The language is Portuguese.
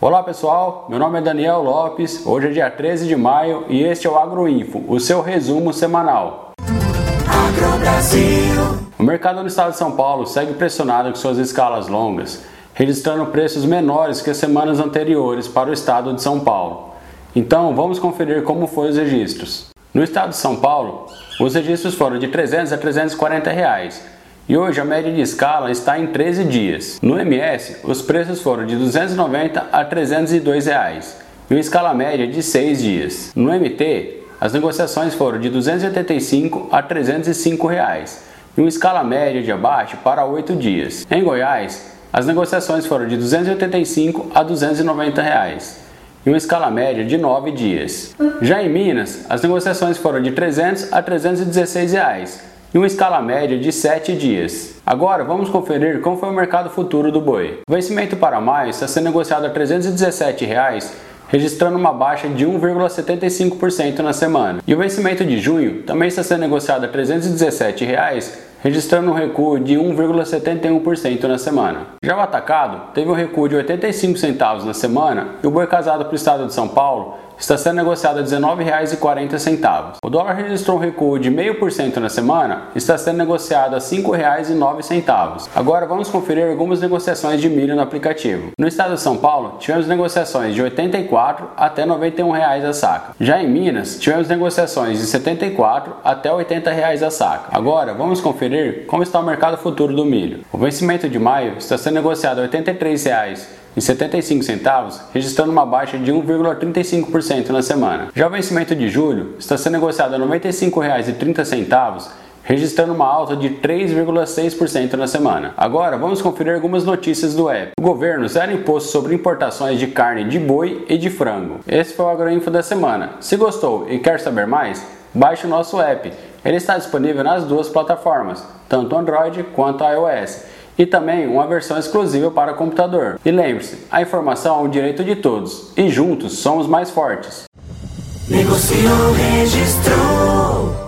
Olá pessoal, meu nome é Daniel Lopes, hoje é dia 13 de maio e este é o Agroinfo, o seu resumo semanal. O mercado no estado de São Paulo segue pressionado com suas escalas longas, registrando preços menores que as semanas anteriores para o estado de São Paulo. Então vamos conferir como foram os registros. No estado de São Paulo, os registros foram de 300 a 340 reais, e hoje a média de escala está em 13 dias. No MS, os preços foram de 290 a 302 reais e uma escala média de 6 dias. No MT, as negociações foram de 285 a 305 reais e uma escala média de abaixo para 8 dias. Em Goiás, as negociações foram de 285 a 290 reais e uma escala média de 9 dias. Já em Minas, as negociações foram de 300 a 316 reais e uma escala média de 7 dias. Agora vamos conferir como foi o mercado futuro do boi. O vencimento para maio está sendo negociado a 317 reais, registrando uma baixa de 1,75% na semana. E o vencimento de junho também está sendo negociado a 317 reais, registrando um recuo de 1,71% na semana. Já o atacado teve um recuo de 85 centavos na semana e o boi casado para o estado de São Paulo está sendo negociado a R$ 19,40. O dólar registrou um recuo de 0,5% na semana e está sendo negociado a R$ 5,09. Agora vamos conferir algumas negociações de milho no aplicativo. No estado de São Paulo, tivemos negociações de R$ 84 até 91 reais a saca. Já em Minas, tivemos negociações de R$ 74 até 80 reais a saca. Agora vamos conferir como está o mercado futuro do milho. O vencimento de maio está sendo negociado a 83 reais e 75 centavos, registrando uma baixa de 1,35% na semana. Já o vencimento de julho está sendo negociado a R$ 95,30, registrando uma alta de 3,6% na semana. Agora vamos conferir algumas notícias do app. O governo zera imposto sobre importações de carne de boi e de frango. Esse foi o Agroinfo da semana. Se gostou e quer saber mais, baixe o nosso app. Ele está disponível nas duas plataformas, tanto Android quanto iOS e também uma versão exclusiva para computador. E lembre-se, a informação é um direito de todos e juntos somos mais fortes. Negociou, registrou.